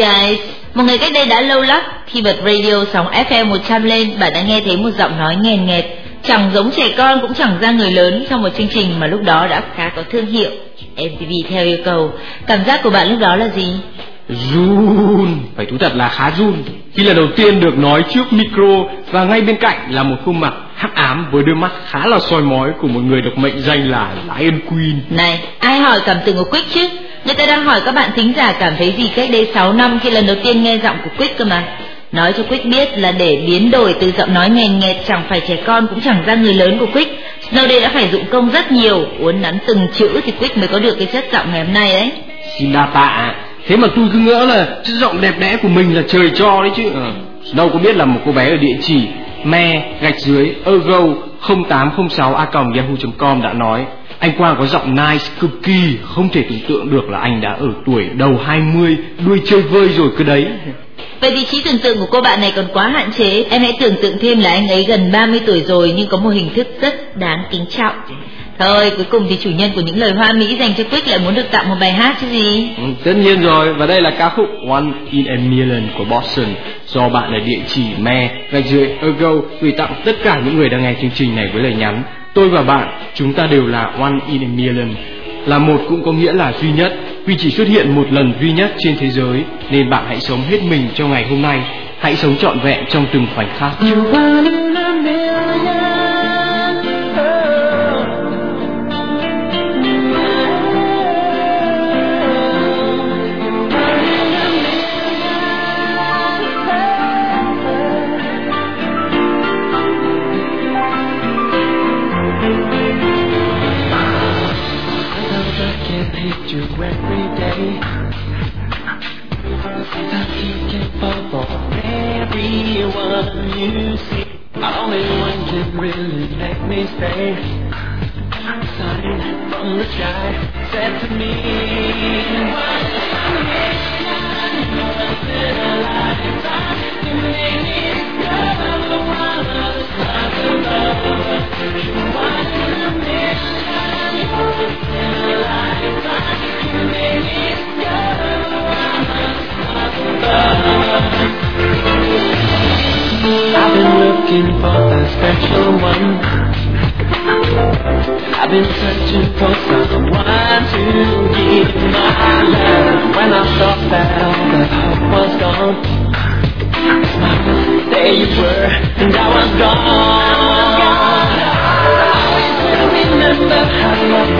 guys. Một ngày cách đây đã lâu lắm, khi bật radio sóng FM 100 lên, bạn đã nghe thấy một giọng nói nghèn nghẹt, chẳng giống trẻ con cũng chẳng ra người lớn trong một chương trình mà lúc đó đã khá có thương hiệu. MTV theo yêu cầu. Cảm giác của bạn lúc đó là gì? Run, phải thú thật là khá run khi lần đầu tiên được nói trước micro và ngay bên cạnh là một khuôn mặt hắc ám với đôi mắt khá là soi mói của một người được mệnh danh là Lion Queen. Này, ai hỏi cảm tưởng của Quick chứ? Người ta đang hỏi các bạn thính giả cảm thấy gì cách đây 6 năm khi lần đầu tiên nghe giọng của Quick cơ mà. Nói cho Quick biết là để biến đổi từ giọng nói nghèn nghẹt chẳng phải trẻ con cũng chẳng ra người lớn của Quick. Snow đây đã phải dụng công rất nhiều, uốn nắn từng chữ thì Quick mới có được cái chất giọng ngày hôm nay đấy. Xin đa tạ. Thế mà tôi cứ ngỡ là chất giọng đẹp đẽ của mình là trời cho đấy chứ. Ừ. Đâu có biết là một cô bé ở địa chỉ me gạch dưới ergo 0806 a yahoo.com đã nói, anh Quang có giọng nice, cực kỳ, Không thể tưởng tượng được là anh đã ở tuổi đầu 20 Đuôi chơi vơi rồi cứ đấy. Vậy vị trí tưởng tượng của cô bạn này còn quá hạn chế, Em hãy tưởng tượng thêm là anh ấy gần 30 tuổi rồi Nhưng có một hình thức rất đáng kính trọng. Thôi cuối cùng thì chủ nhân của những lời hoa mỹ dành cho Quick lại muốn được tặng một bài hát chứ gì ừ, Tất nhiên rồi Và đây là ca khúc One in a Million của Boston Do bạn ở địa chỉ me gạch dưới Ergo gửi tặng tất cả những người đang nghe chương trình này với lời nhắn Tôi và bạn, chúng ta đều là one in a million. Là một cũng có nghĩa là duy nhất, vì chỉ xuất hiện một lần duy nhất trên thế giới, nên bạn hãy sống hết mình cho ngày hôm nay. Hãy sống trọn vẹn trong từng khoảnh khắc. You see. Only one can really make me stay. Sign from the sky said to me, lifetime, you I've been looking for that special one. I've been searching for someone to give my love. When I thought that all the hope was gone, there you were, and I was gone. I always remember how I loved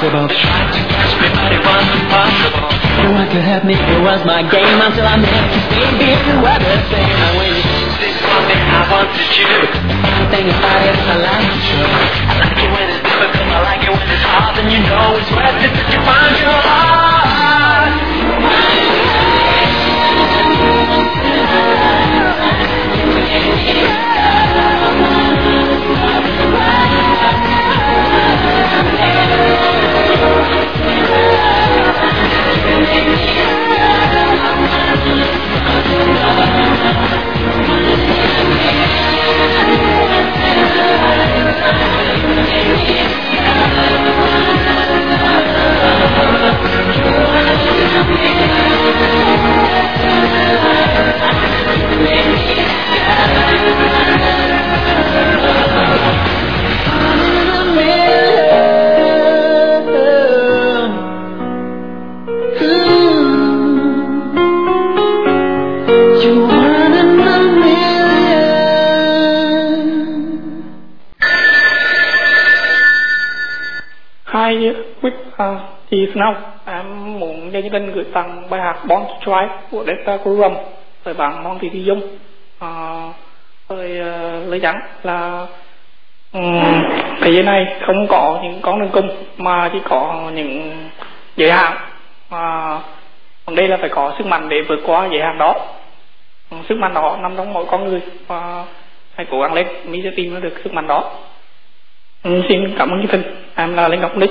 possible. Trying to catch me, but it was impossible. No one could help me, it was my game nào em muốn nhân dân gửi tặng bài hát Born to Try của Delta Quorum với bạn mong Thị Thị Dung. Với uh, lời ờ, dẫn là um, thế giới này không có những con đường cung mà chỉ có những giới hạn. Mà còn đây là phải có sức mạnh để vượt qua giới hạn đó. Ừ, sức mạnh đó nằm trong mỗi con người và hãy cố gắng lên mình sẽ tìm được sức mạnh đó. Ừ, xin cảm ơn chương trình. Em là Lê ngọc đích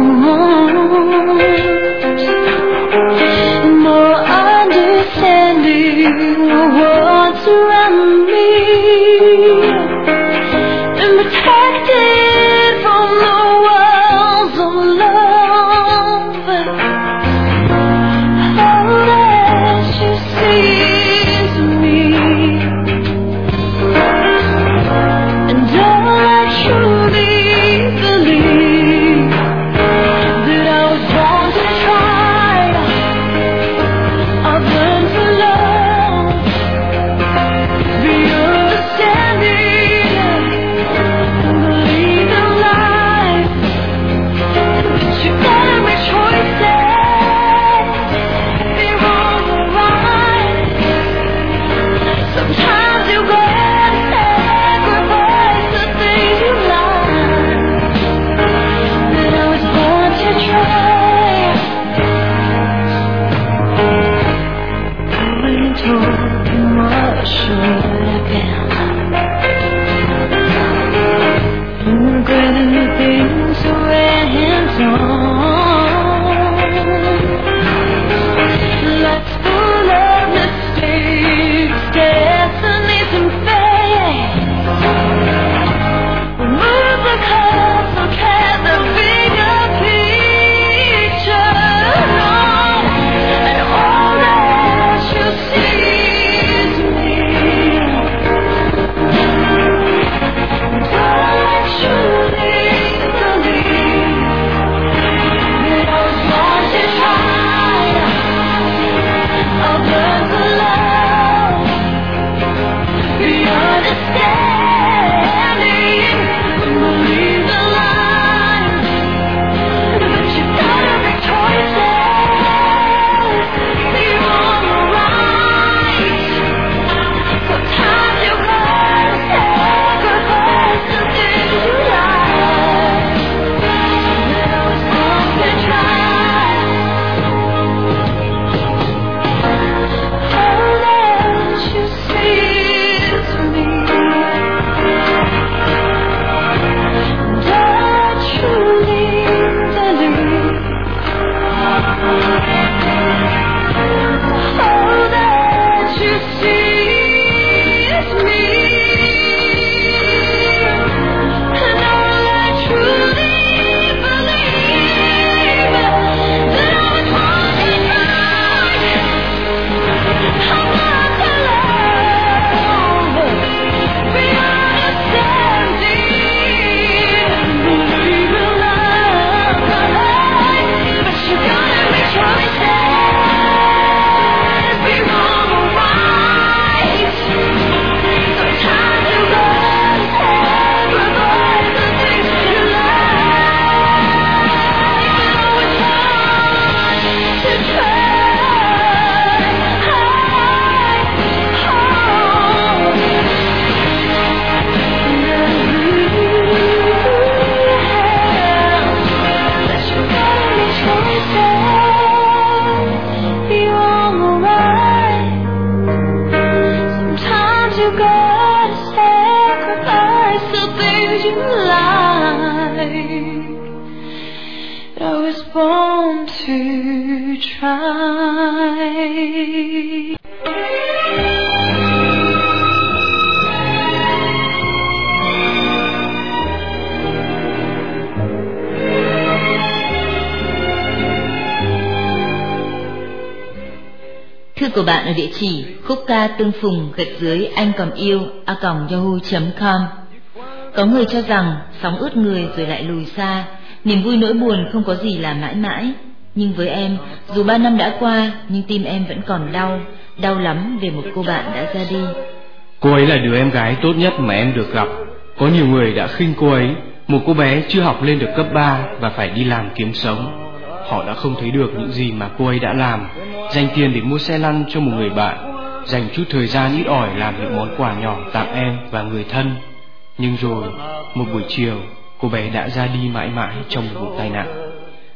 ở địa chỉ khúc ca tương phùng gạch dưới anh còn yêu a còng yahoo.com. Có người cho rằng sóng ướt người rồi lại lùi xa, niềm vui nỗi buồn không có gì là mãi mãi. Nhưng với em, dù ba năm đã qua, nhưng tim em vẫn còn đau, đau lắm về một cô bạn đã ra đi. Cô ấy là đứa em gái tốt nhất mà em được gặp. Có nhiều người đã khinh cô ấy, một cô bé chưa học lên được cấp 3 và phải đi làm kiếm sống. Họ đã không thấy được những gì mà cô ấy đã làm, dành tiền để mua xe lăn cho một người bạn, dành chút thời gian ít ỏi làm những món quà nhỏ tặng em và người thân. Nhưng rồi, một buổi chiều, cô bé đã ra đi mãi mãi trong một vụ tai nạn.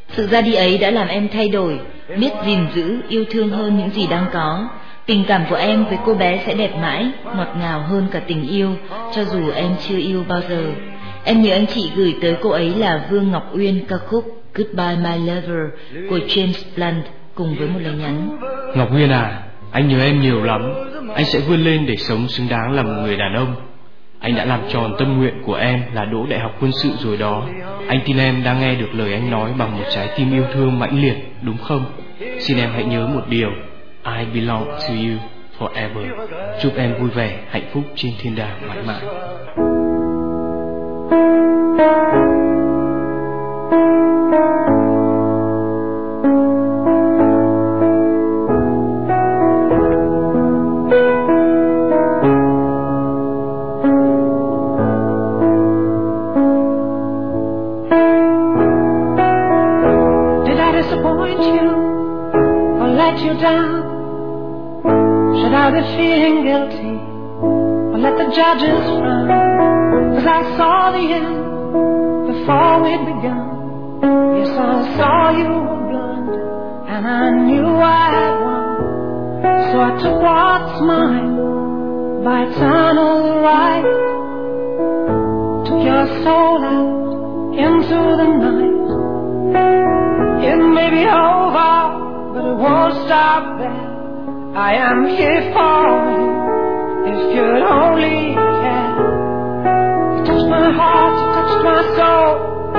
Sự ra đi ấy đã làm em thay đổi, biết gìn giữ, yêu thương hơn những gì đang có. Tình cảm của em với cô bé sẽ đẹp mãi, ngọt ngào hơn cả tình yêu, cho dù em chưa yêu bao giờ. Em nhớ anh chị gửi tới cô ấy là Vương Ngọc Uyên ca khúc Goodbye My Lover của James Blunt cùng với một lời nhắn. Ngọc Nguyên à, anh nhớ em nhiều lắm. Anh sẽ vươn lên để sống xứng đáng là một người đàn ông. Anh đã làm tròn tâm nguyện của em là đỗ đại học quân sự rồi đó. Anh tin em đang nghe được lời anh nói bằng một trái tim yêu thương mãnh liệt, đúng không? Xin em hãy nhớ một điều, I belong to you forever. Chúc em vui vẻ, hạnh phúc trên thiên đàng mãi mãi. Judges frown Cause I saw the end before we'd begun. Yes, I saw you were blind And I knew I had won. So I took what's mine By eternal right. Took your soul out into the night. It may be over But it won't stop there. I am here for you if you'd only care. You touched my heart, you touched my soul,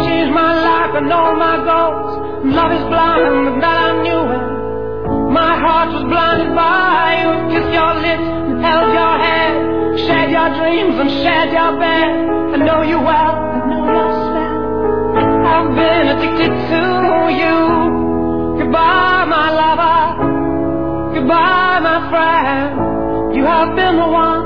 changed my life and all my goals. Love is blind, but that I knew it. My heart was blinded by you. Kissed your lips and held your hand, shared your dreams and shared your bed. I know you well, I know your spell. I've been addicted to you. Goodbye, You have been the one.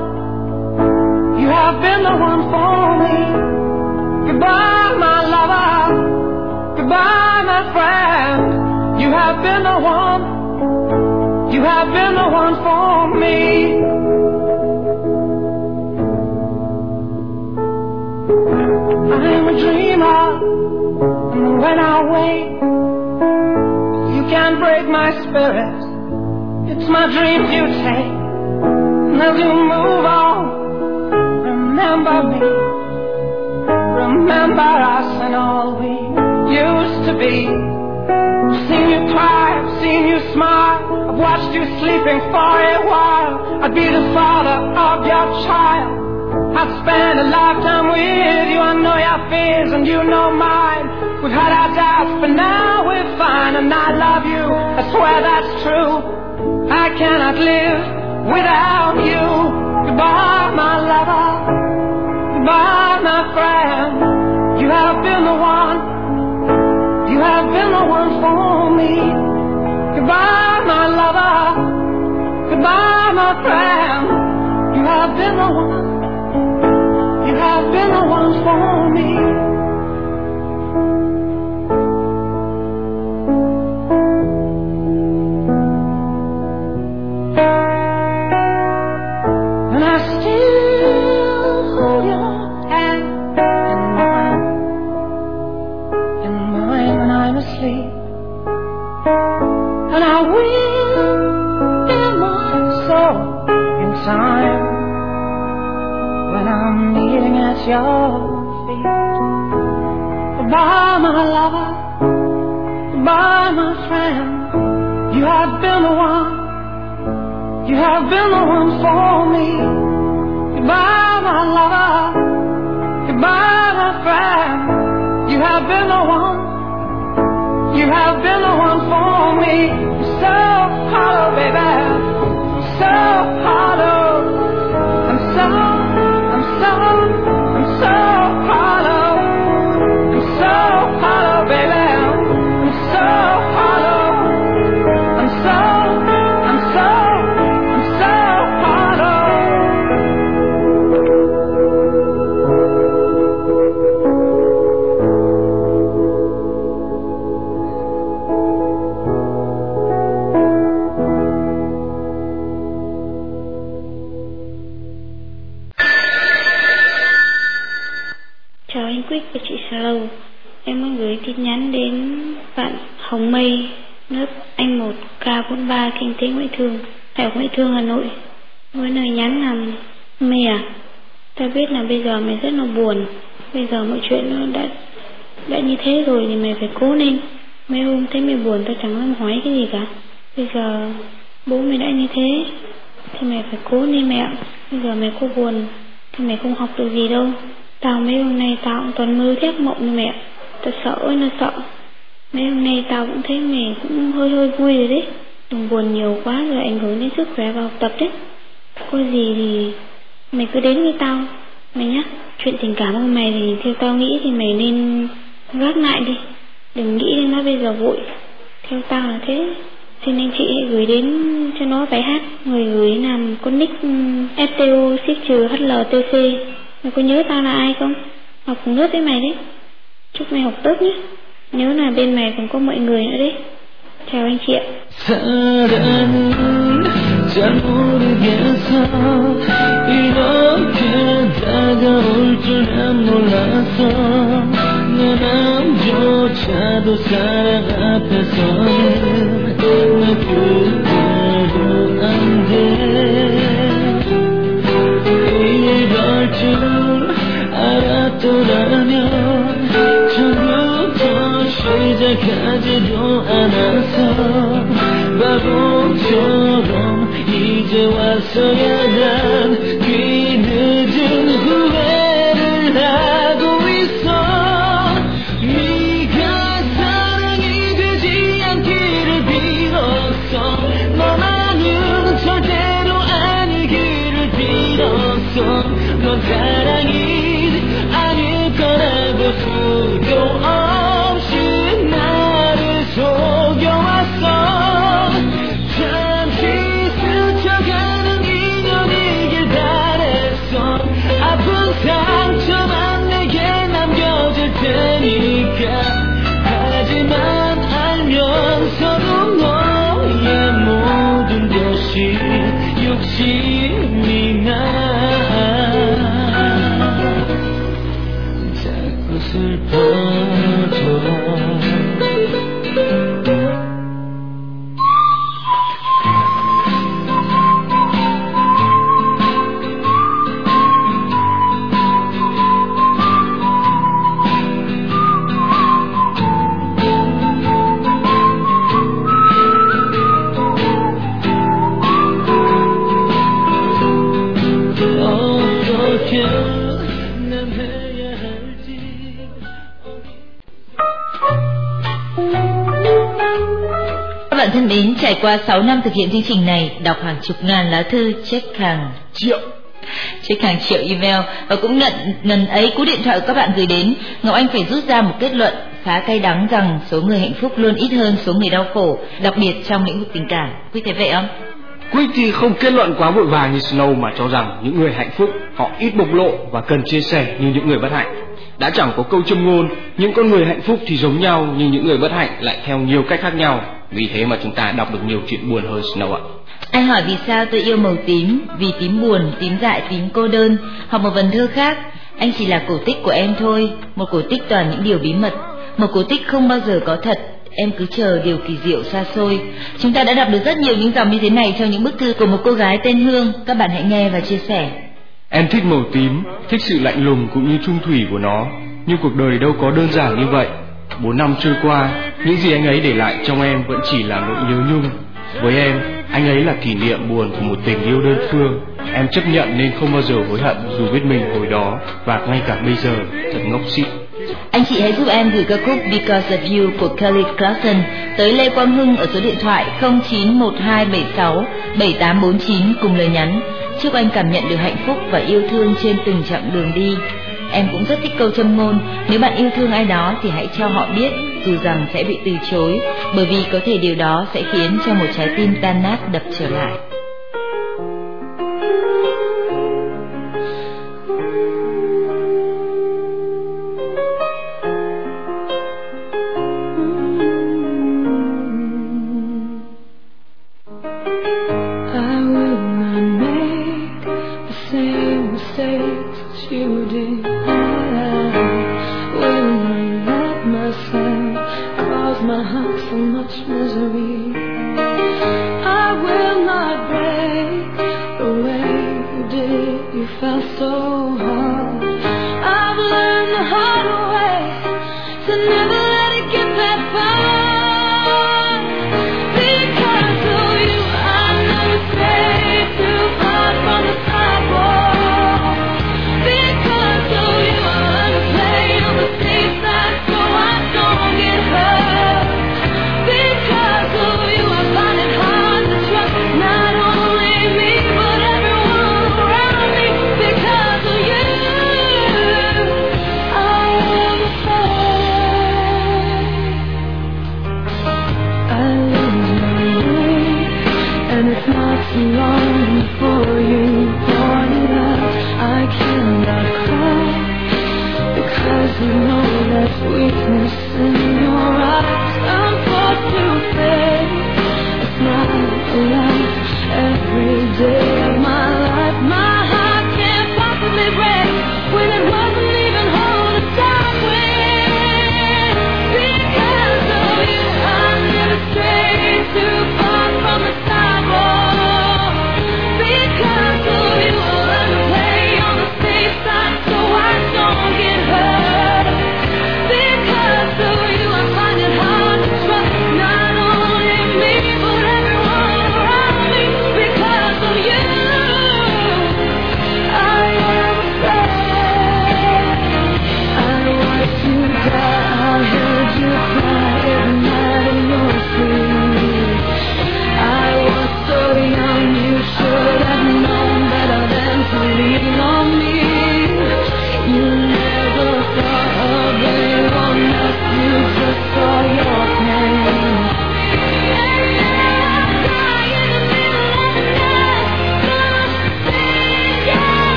You have been the one for me. Goodbye, my lover. Goodbye, my friend. You have been the one. You have been the one for me. I'm a dreamer, and when I wake, you can't break my spirit. It's my dreams you take as you move on, remember me. Remember us and all we used to be. I've seen you cry, I've seen you smile. I've watched you sleeping for a while. I'd be the father of your child. I've spent a lifetime with you. I know your fears and you know mine. We've had our doubts, but now we're fine. And I love you. I swear that's true. I cannot live without you. Goodbye, my lover. Goodbye, my friend. You have been the one. You have been the one for me. Goodbye, my lover. Goodbye, my friend. You have been the one. You have been the one for me. Your feet. Goodbye, my lover. Goodbye, my friend. You have been the one. You have been the one for me. Goodbye, my lover. Goodbye, my friend. You have been the one. You have been the one for me. So hollow, baby. So hollow. Thương. Đại học thương Hà Nội. Với lời nhắn là mày à ta biết là bây giờ mày rất là buồn. Bây giờ mọi chuyện nó đã đã như thế rồi thì mày phải cố lên. Mấy hôm thấy mày buồn tao chẳng dám hỏi cái gì cả. Bây giờ bố mày đã như thế thì mày phải cố lên mẹ bây giờ mày có buồn thì mày không học được gì đâu. Tao mấy hôm nay tao cũng toàn mơ thét mộng như mẹ tao sợ ơi là sợ. Mấy hôm nay tao cũng thấy mày cũng hơi hơi vui rồi đấy buồn nhiều quá rồi ảnh hưởng đến sức khỏe và học tập đấy có gì thì mày cứ đến với tao, mày nhá. Chuyện tình cảm của mày thì theo tao nghĩ thì mày nên gác lại đi. Đừng nghĩ đến nó bây giờ vội. Theo tao là thế. Xin anh chị hãy gửi đến cho nó bài hát người gửi làm con nick ftu xích trừ hltc mày có nhớ tao là ai không? Học cùng lớp với mày đấy. Chúc mày học tốt nhé. Nhớ là bên mày còn có mọi người nữa đấy. 사랑은 잘 모르겠어. 이렇게 다가올 줄난 몰랐어. 내 맘조차도 사랑 앞에서는 내 그대로 안돼. 이럴 줄 알았더라면 시작하지도 않았어 바보처럼 이제 와서야 난 simple qua 6 năm thực hiện chương trình này, đọc hàng chục ngàn lá thư, check hàng triệu check hàng triệu email và cũng nhận ngần ấy cú điện thoại của các bạn gửi đến, Ngọc Anh phải rút ra một kết luận khá cay đắng rằng số người hạnh phúc luôn ít hơn số người đau khổ, đặc biệt trong lĩnh vực tình cảm. Quý thấy vậy không? quý thì không kết luận quá vội vàng như Snow mà cho rằng những người hạnh phúc họ ít bộc lộ và cần chia sẻ như những người bất hạnh. Đã chẳng có câu châm ngôn, những con người hạnh phúc thì giống nhau nhưng những người bất hạnh lại theo nhiều cách khác nhau. Vì thế mà chúng ta đọc được nhiều chuyện buồn hơn Snow ạ. Anh hỏi vì sao tôi yêu màu tím, vì tím buồn, tím dại, tím cô đơn, hoặc một vần thơ khác. Anh chỉ là cổ tích của em thôi, một cổ tích toàn những điều bí mật, một cổ tích không bao giờ có thật. Em cứ chờ điều kỳ diệu xa xôi. Chúng ta đã đọc được rất nhiều những dòng như thế này trong những bức thư của một cô gái tên Hương. Các bạn hãy nghe và chia sẻ. Em thích màu tím, thích sự lạnh lùng cũng như trung thủy của nó. Nhưng cuộc đời đâu có đơn giản như vậy. Bốn năm trôi qua, những gì anh ấy để lại trong em vẫn chỉ là nỗi nhớ nhung. Với em, anh ấy là kỷ niệm buồn của một tình yêu đơn phương. Em chấp nhận nên không bao giờ hối hận dù biết mình hồi đó và ngay cả bây giờ thật ngốc xịn Anh chị hãy giúp em gửi ca khúc Because of You của Kelly Clarkson tới Lê Quang Hưng ở số điện thoại 091276 7849 cùng lời nhắn. Chúc anh cảm nhận được hạnh phúc và yêu thương trên từng chặng đường đi. Em cũng rất thích câu châm ngôn, nếu bạn yêu thương ai đó thì hãy cho họ biết dù rằng sẽ bị từ chối, bởi vì có thể điều đó sẽ khiến cho một trái tim tan nát đập trở lại.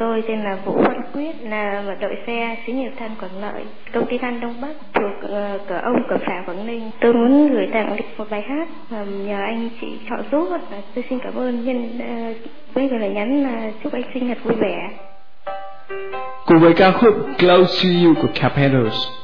tôi tên là Vũ Văn Quyết là một đội xe xí nghiệp than Quảng Lợi, công ty than Đông Bắc thuộc ờ, cửa ông cửa phả Quảng Ninh. Tôi muốn gửi tặng một bài hát nhờ anh chị chọn giúp. Tôi xin cảm ơn nhân uh, với lời nhắn là chúc anh sinh nhật vui vẻ. Cùng với ca khúc Close to You của Carpenters.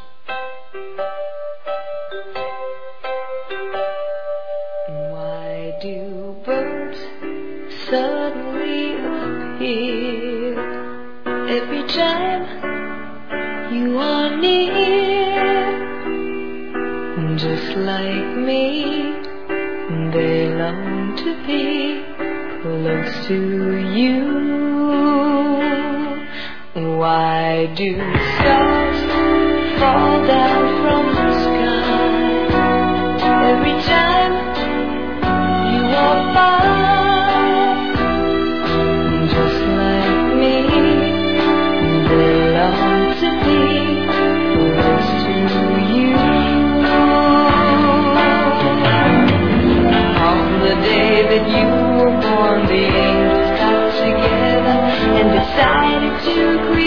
to you. Why do stars fall down from the sky every time?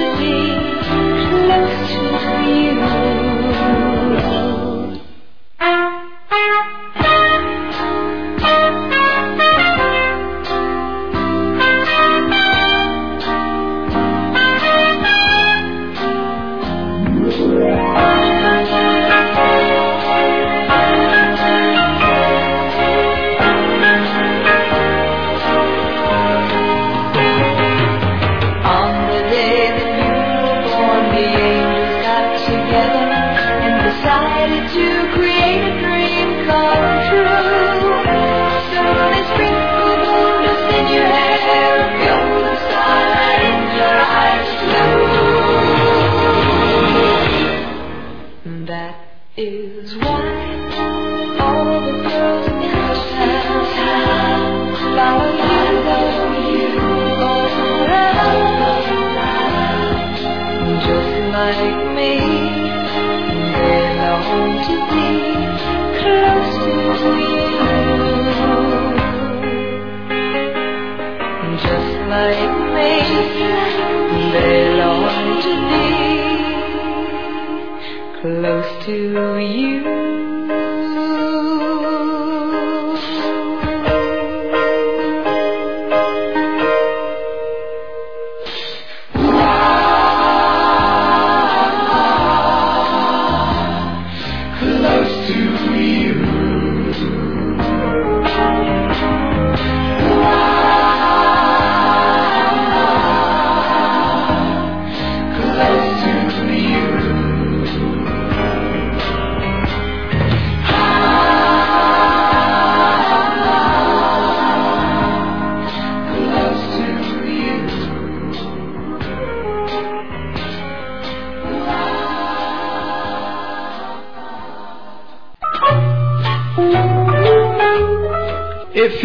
to me.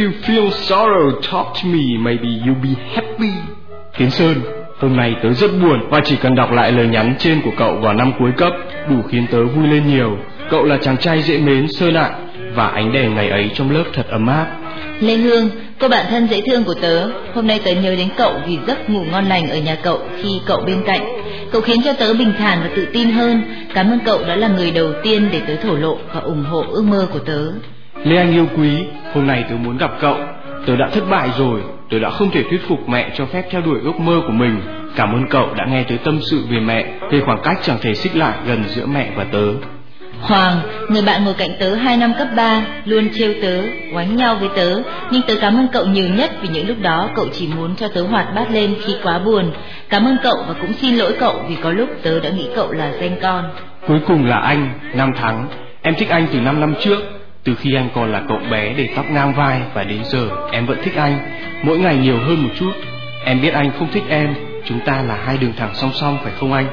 You feel sorrow, talk to me, maybe you'll be happy. Tiến Sơn, hôm nay tớ rất buồn và chỉ cần đọc lại lời nhắn trên của cậu vào năm cuối cấp đủ khiến tớ vui lên nhiều. Cậu là chàng trai dễ mến, Sơn ạ, và ánh đèn ngày ấy trong lớp thật ấm áp. Lê Hương, cô bạn thân dễ thương của tớ, hôm nay tớ nhớ đến cậu vì giấc ngủ ngon lành ở nhà cậu khi cậu bên cạnh. Cậu khiến cho tớ bình thản và tự tin hơn. Cảm ơn cậu đã là người đầu tiên để tớ thổ lộ và ủng hộ ước mơ của tớ. Lê Anh yêu quý, hôm nay tớ muốn gặp cậu. Tớ đã thất bại rồi, tớ đã không thể thuyết phục mẹ cho phép theo đuổi ước mơ của mình. Cảm ơn cậu đã nghe tớ tâm sự về mẹ, về khoảng cách chẳng thể xích lại gần giữa mẹ và tớ. Hoàng, người bạn ngồi cạnh tớ hai năm cấp 3, luôn trêu tớ, oánh nhau với tớ, nhưng tớ cảm ơn cậu nhiều nhất vì những lúc đó cậu chỉ muốn cho tớ hoạt bát lên khi quá buồn. Cảm ơn cậu và cũng xin lỗi cậu vì có lúc tớ đã nghĩ cậu là danh con. Cuối cùng là anh, Nam Thắng. Em thích anh từ 5 năm trước, từ khi anh còn là cậu bé để tóc ngang vai và đến giờ em vẫn thích anh, mỗi ngày nhiều hơn một chút. Em biết anh không thích em, chúng ta là hai đường thẳng song song phải không anh?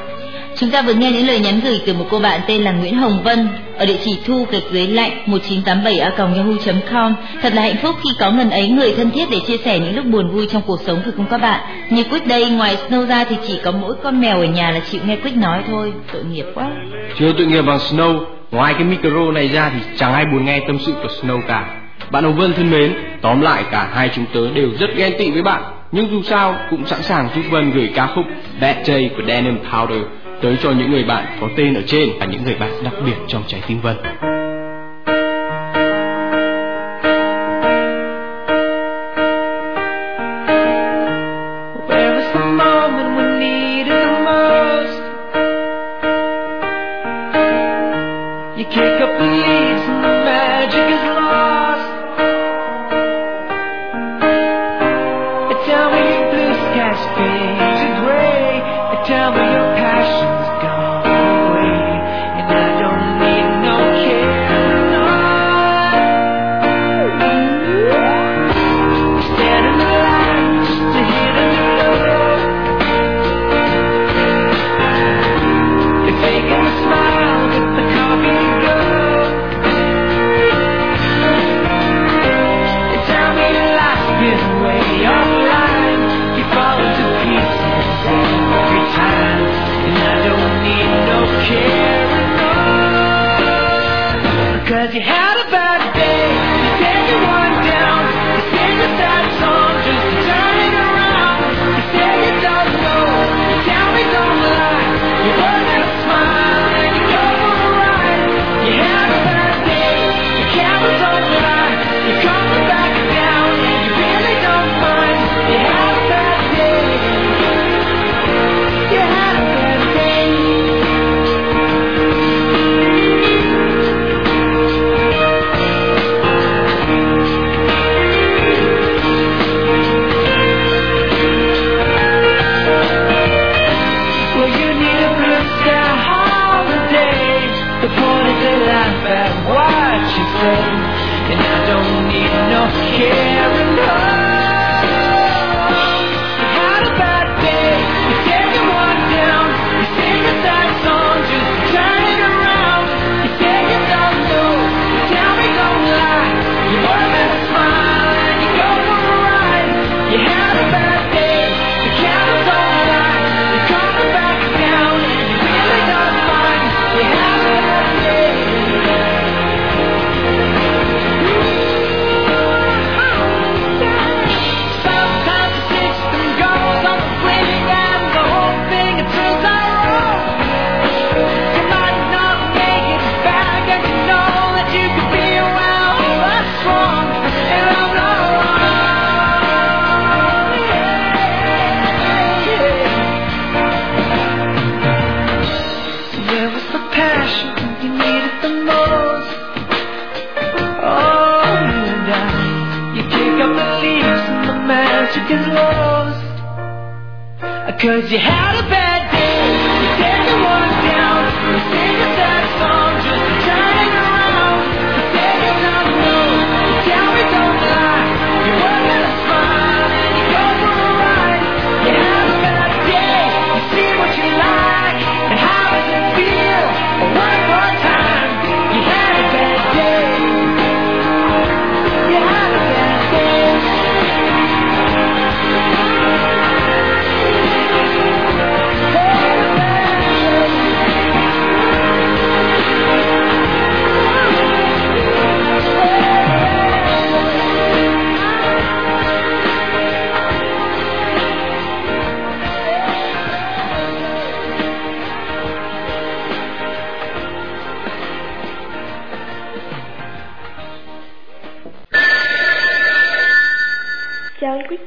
Chúng ta vừa nghe những lời nhắn gửi từ một cô bạn tên là Nguyễn Hồng Vân ở địa chỉ thu gạch dưới lạnh 1987a.yahoo.com. Thật là hạnh phúc khi có ngần ấy người thân thiết để chia sẻ những lúc buồn vui trong cuộc sống phải không các bạn? Như Quick đây ngoài Snow ra thì chỉ có mỗi con mèo ở nhà là chịu nghe Quick nói thôi, tội nghiệp quá. Chưa tội nghiệp bằng Snow, ngoài cái micro này ra thì chẳng ai buồn nghe tâm sự của Snow cả. Bạn Hồng Vân thân mến, tóm lại cả hai chúng tớ đều rất ghen tị với bạn, nhưng dù sao cũng sẵn sàng giúp Vân gửi ca khúc Bad Day của Denim Powder tới cho những người bạn có tên ở trên và những người bạn đặc biệt trong trái tim Vân.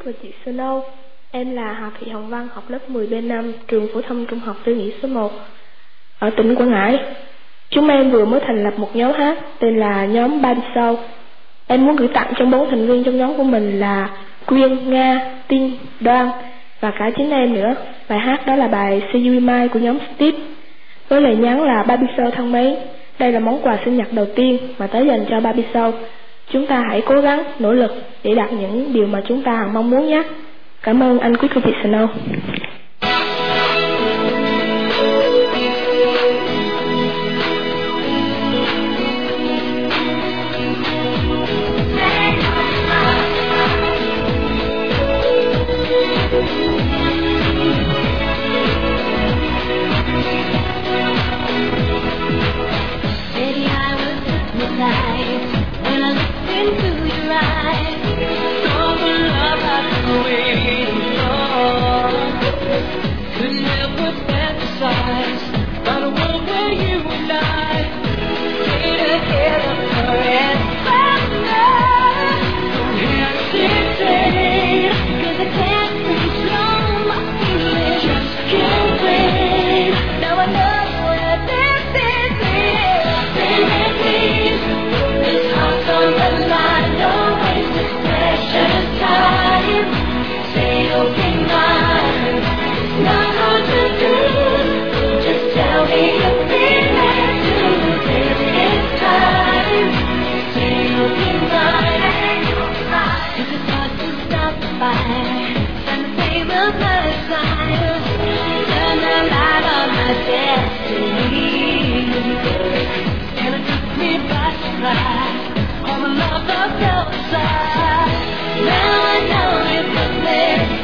Và chị Snow Em là Hà Thị Hồng Văn, học lớp 10B5, trường phổ thông trung học Tư Nghĩa số 1 ở tỉnh Quảng Ngãi. Chúng em vừa mới thành lập một nhóm hát tên là nhóm Ban Sâu. Em muốn gửi tặng cho bốn thành viên trong nhóm của mình là Quyên, Nga, Tin, Đoan và cả chính em nữa. Bài hát đó là bài See You Mai của nhóm Steve với lời nhắn là Baby Show thân mến. Đây là món quà sinh nhật đầu tiên mà tới dành cho Baby Show. Chúng ta hãy cố gắng, nỗ lực để đạt những điều mà chúng ta mong muốn nhé. Cảm ơn anh Quý cô chị Snow. Surprise. All the love I felt inside. Now I know it was meant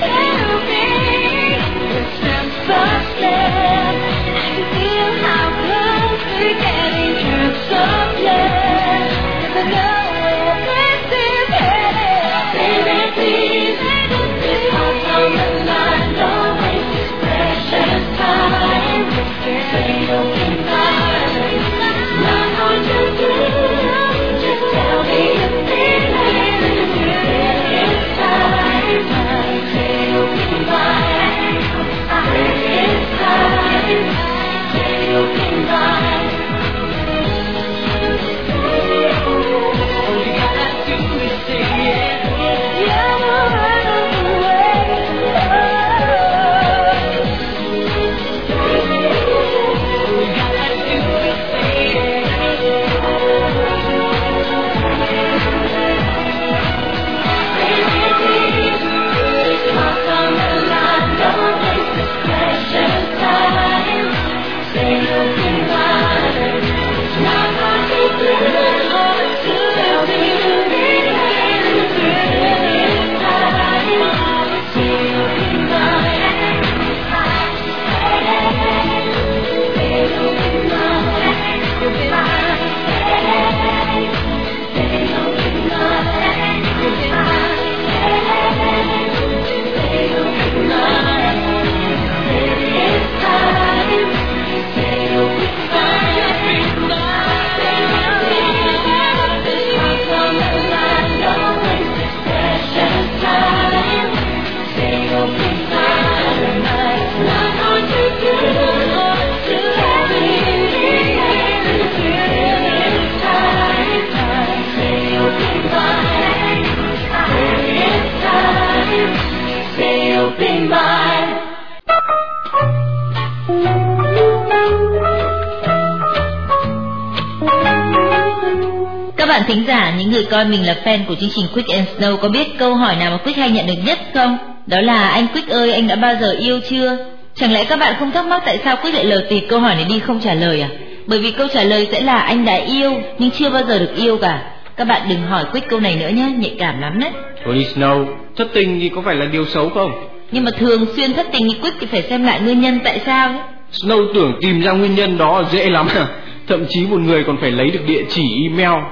người coi mình là fan của chương trình Quick and Snow có biết câu hỏi nào mà Quick hay nhận được nhất không? Đó là anh Quick ơi, anh đã bao giờ yêu chưa? Chẳng lẽ các bạn không thắc mắc tại sao Quick lại lờ tịt câu hỏi này đi không trả lời à? Bởi vì câu trả lời sẽ là anh đã yêu nhưng chưa bao giờ được yêu cả. Các bạn đừng hỏi Quick câu này nữa nhé, nhạy cảm lắm đấy. Tony Snow, thất tình thì có phải là điều xấu không? Nhưng mà thường xuyên thất tình như Quick thì phải xem lại nguyên nhân tại sao. Snow tưởng tìm ra nguyên nhân đó dễ lắm à. Thậm chí một người còn phải lấy được địa chỉ email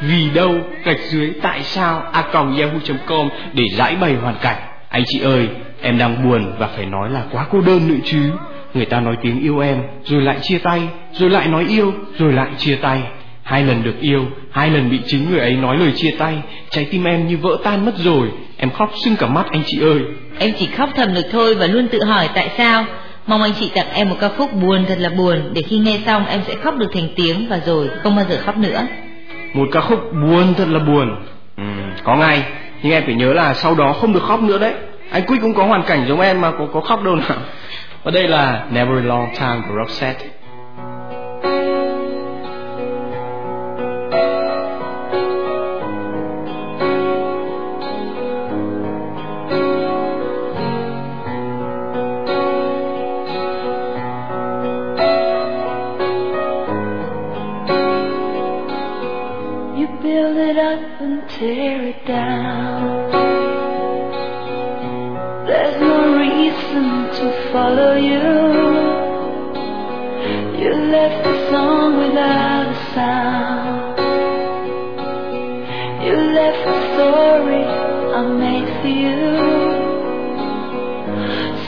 vì đâu gạch dưới tại sao a còng yahoo.com để giải bày hoàn cảnh. Anh chị ơi, em đang buồn và phải nói là quá cô đơn nữa chứ. Người ta nói tiếng yêu em, rồi lại chia tay, rồi lại nói yêu, rồi lại chia tay. Hai lần được yêu, hai lần bị chính người ấy nói lời chia tay, trái tim em như vỡ tan mất rồi. Em khóc sưng cả mắt anh chị ơi. Em chỉ khóc thầm được thôi và luôn tự hỏi tại sao. Mong anh chị tặng em một ca khúc buồn thật là buồn để khi nghe xong em sẽ khóc được thành tiếng và rồi không bao giờ khóc nữa. Một ca khúc buồn thật là buồn. Ừ, có ngay, nhưng em phải nhớ là sau đó không được khóc nữa đấy. Anh Quick cũng có hoàn cảnh giống em mà có có khóc đâu nào. Và đây là Never a Long Time của Roxette. Tear it down. There's no reason to follow you. You left the song without a sound. You left the story I made for you.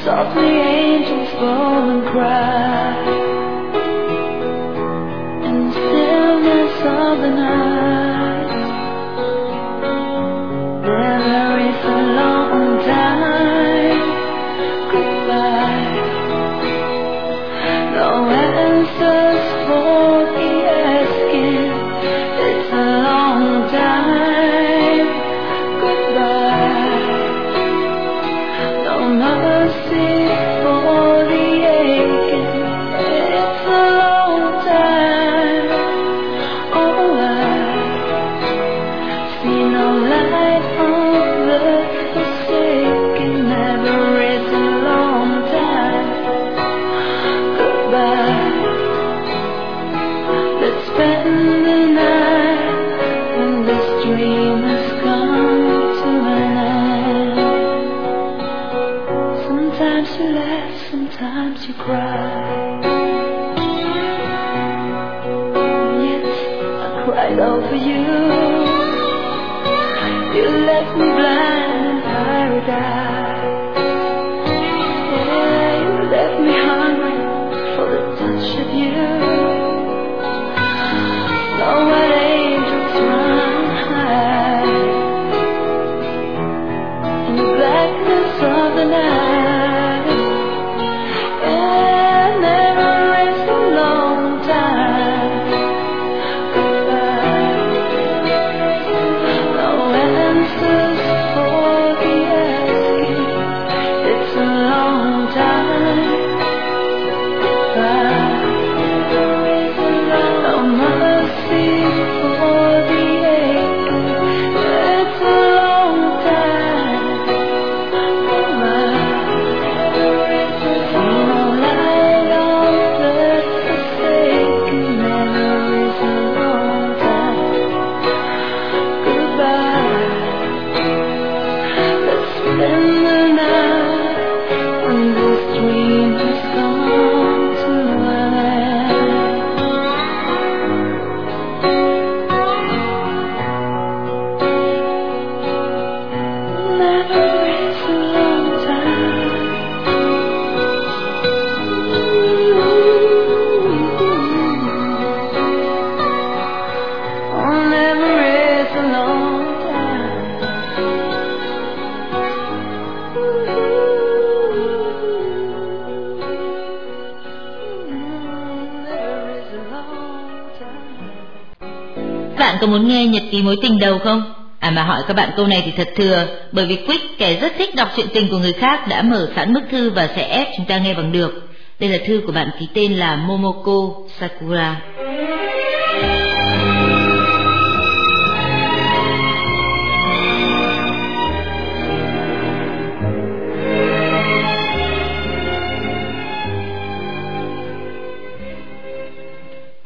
Softly angels fall and cry. Bạn có muốn nghe nhật ký mối tình đầu không? À mà hỏi các bạn câu này thì thật thừa, bởi vì Quick kẻ rất thích đọc chuyện tình của người khác đã mở sẵn bức thư và sẽ ép chúng ta nghe bằng được. Đây là thư của bạn ký tên là Momoko Sakura.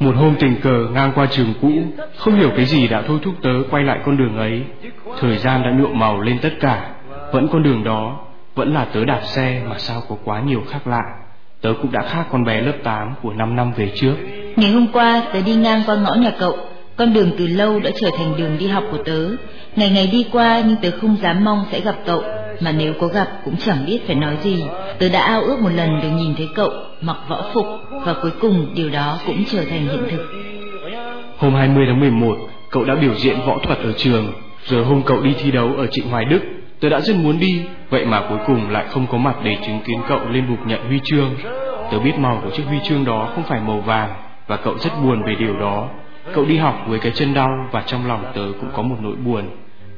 Một hôm tình cờ ngang qua trường cũ, không hiểu cái gì đã thôi thúc tớ quay lại con đường ấy. Thời gian đã nhuộm màu lên tất cả, vẫn con đường đó, vẫn là tớ đạp xe mà sao có quá nhiều khác lạ. Tớ cũng đã khác con bé lớp 8 của 5 năm về trước. Ngày hôm qua tớ đi ngang qua ngõ nhà cậu, con đường từ lâu đã trở thành đường đi học của tớ. Ngày ngày đi qua nhưng tớ không dám mong sẽ gặp cậu, mà nếu có gặp cũng chẳng biết phải nói gì. Tớ đã ao ước một lần được nhìn thấy cậu mặc võ phục và cuối cùng điều đó cũng trở thành hiện thực. Hôm 20 tháng 11, cậu đã biểu diễn võ thuật ở trường, rồi hôm cậu đi thi đấu ở Trịnh Hoài Đức. Tớ đã rất muốn đi, vậy mà cuối cùng lại không có mặt để chứng kiến cậu lên bục nhận huy chương. Tớ biết màu của chiếc huy chương đó không phải màu vàng, và cậu rất buồn về điều đó. Cậu đi học với cái chân đau và trong lòng tớ cũng có một nỗi buồn.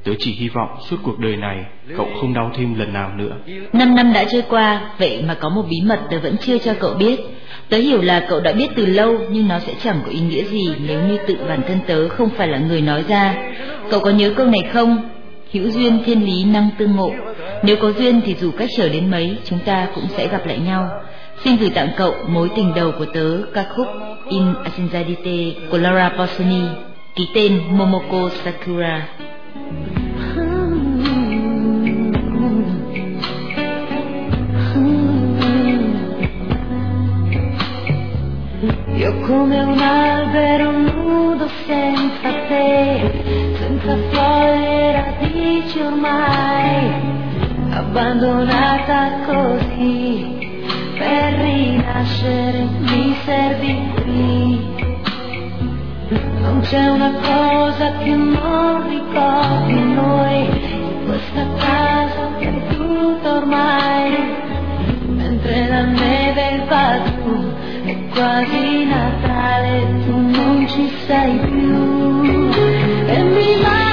Tớ chỉ hy vọng suốt cuộc đời này cậu không đau thêm lần nào nữa. Năm năm đã trôi qua, vậy mà có một bí mật tớ vẫn chưa cho cậu biết. Tớ hiểu là cậu đã biết từ lâu nhưng nó sẽ chẳng có ý nghĩa gì nếu như tự bản thân tớ không phải là người nói ra. Cậu có nhớ câu này không? Hữu duyên thiên lý năng tương ngộ. Nếu có duyên thì dù cách trở đến mấy, chúng ta cũng sẽ gặp lại nhau. Xin gửi tặng cậu mối tình đầu của tớ ca khúc In Asinzadite của Laura Pausini, ký tên Momoko Sakura. Io come un albero nudo senza te, senza fiori e radici ormai, abbandonata così, per rinascere mi servi qui. Non c'è una cosa che non ricordi noi, questa casa perduta ormai, mentre la neve va giù, è quasi Natale, tu non ci sei più. E mi manchi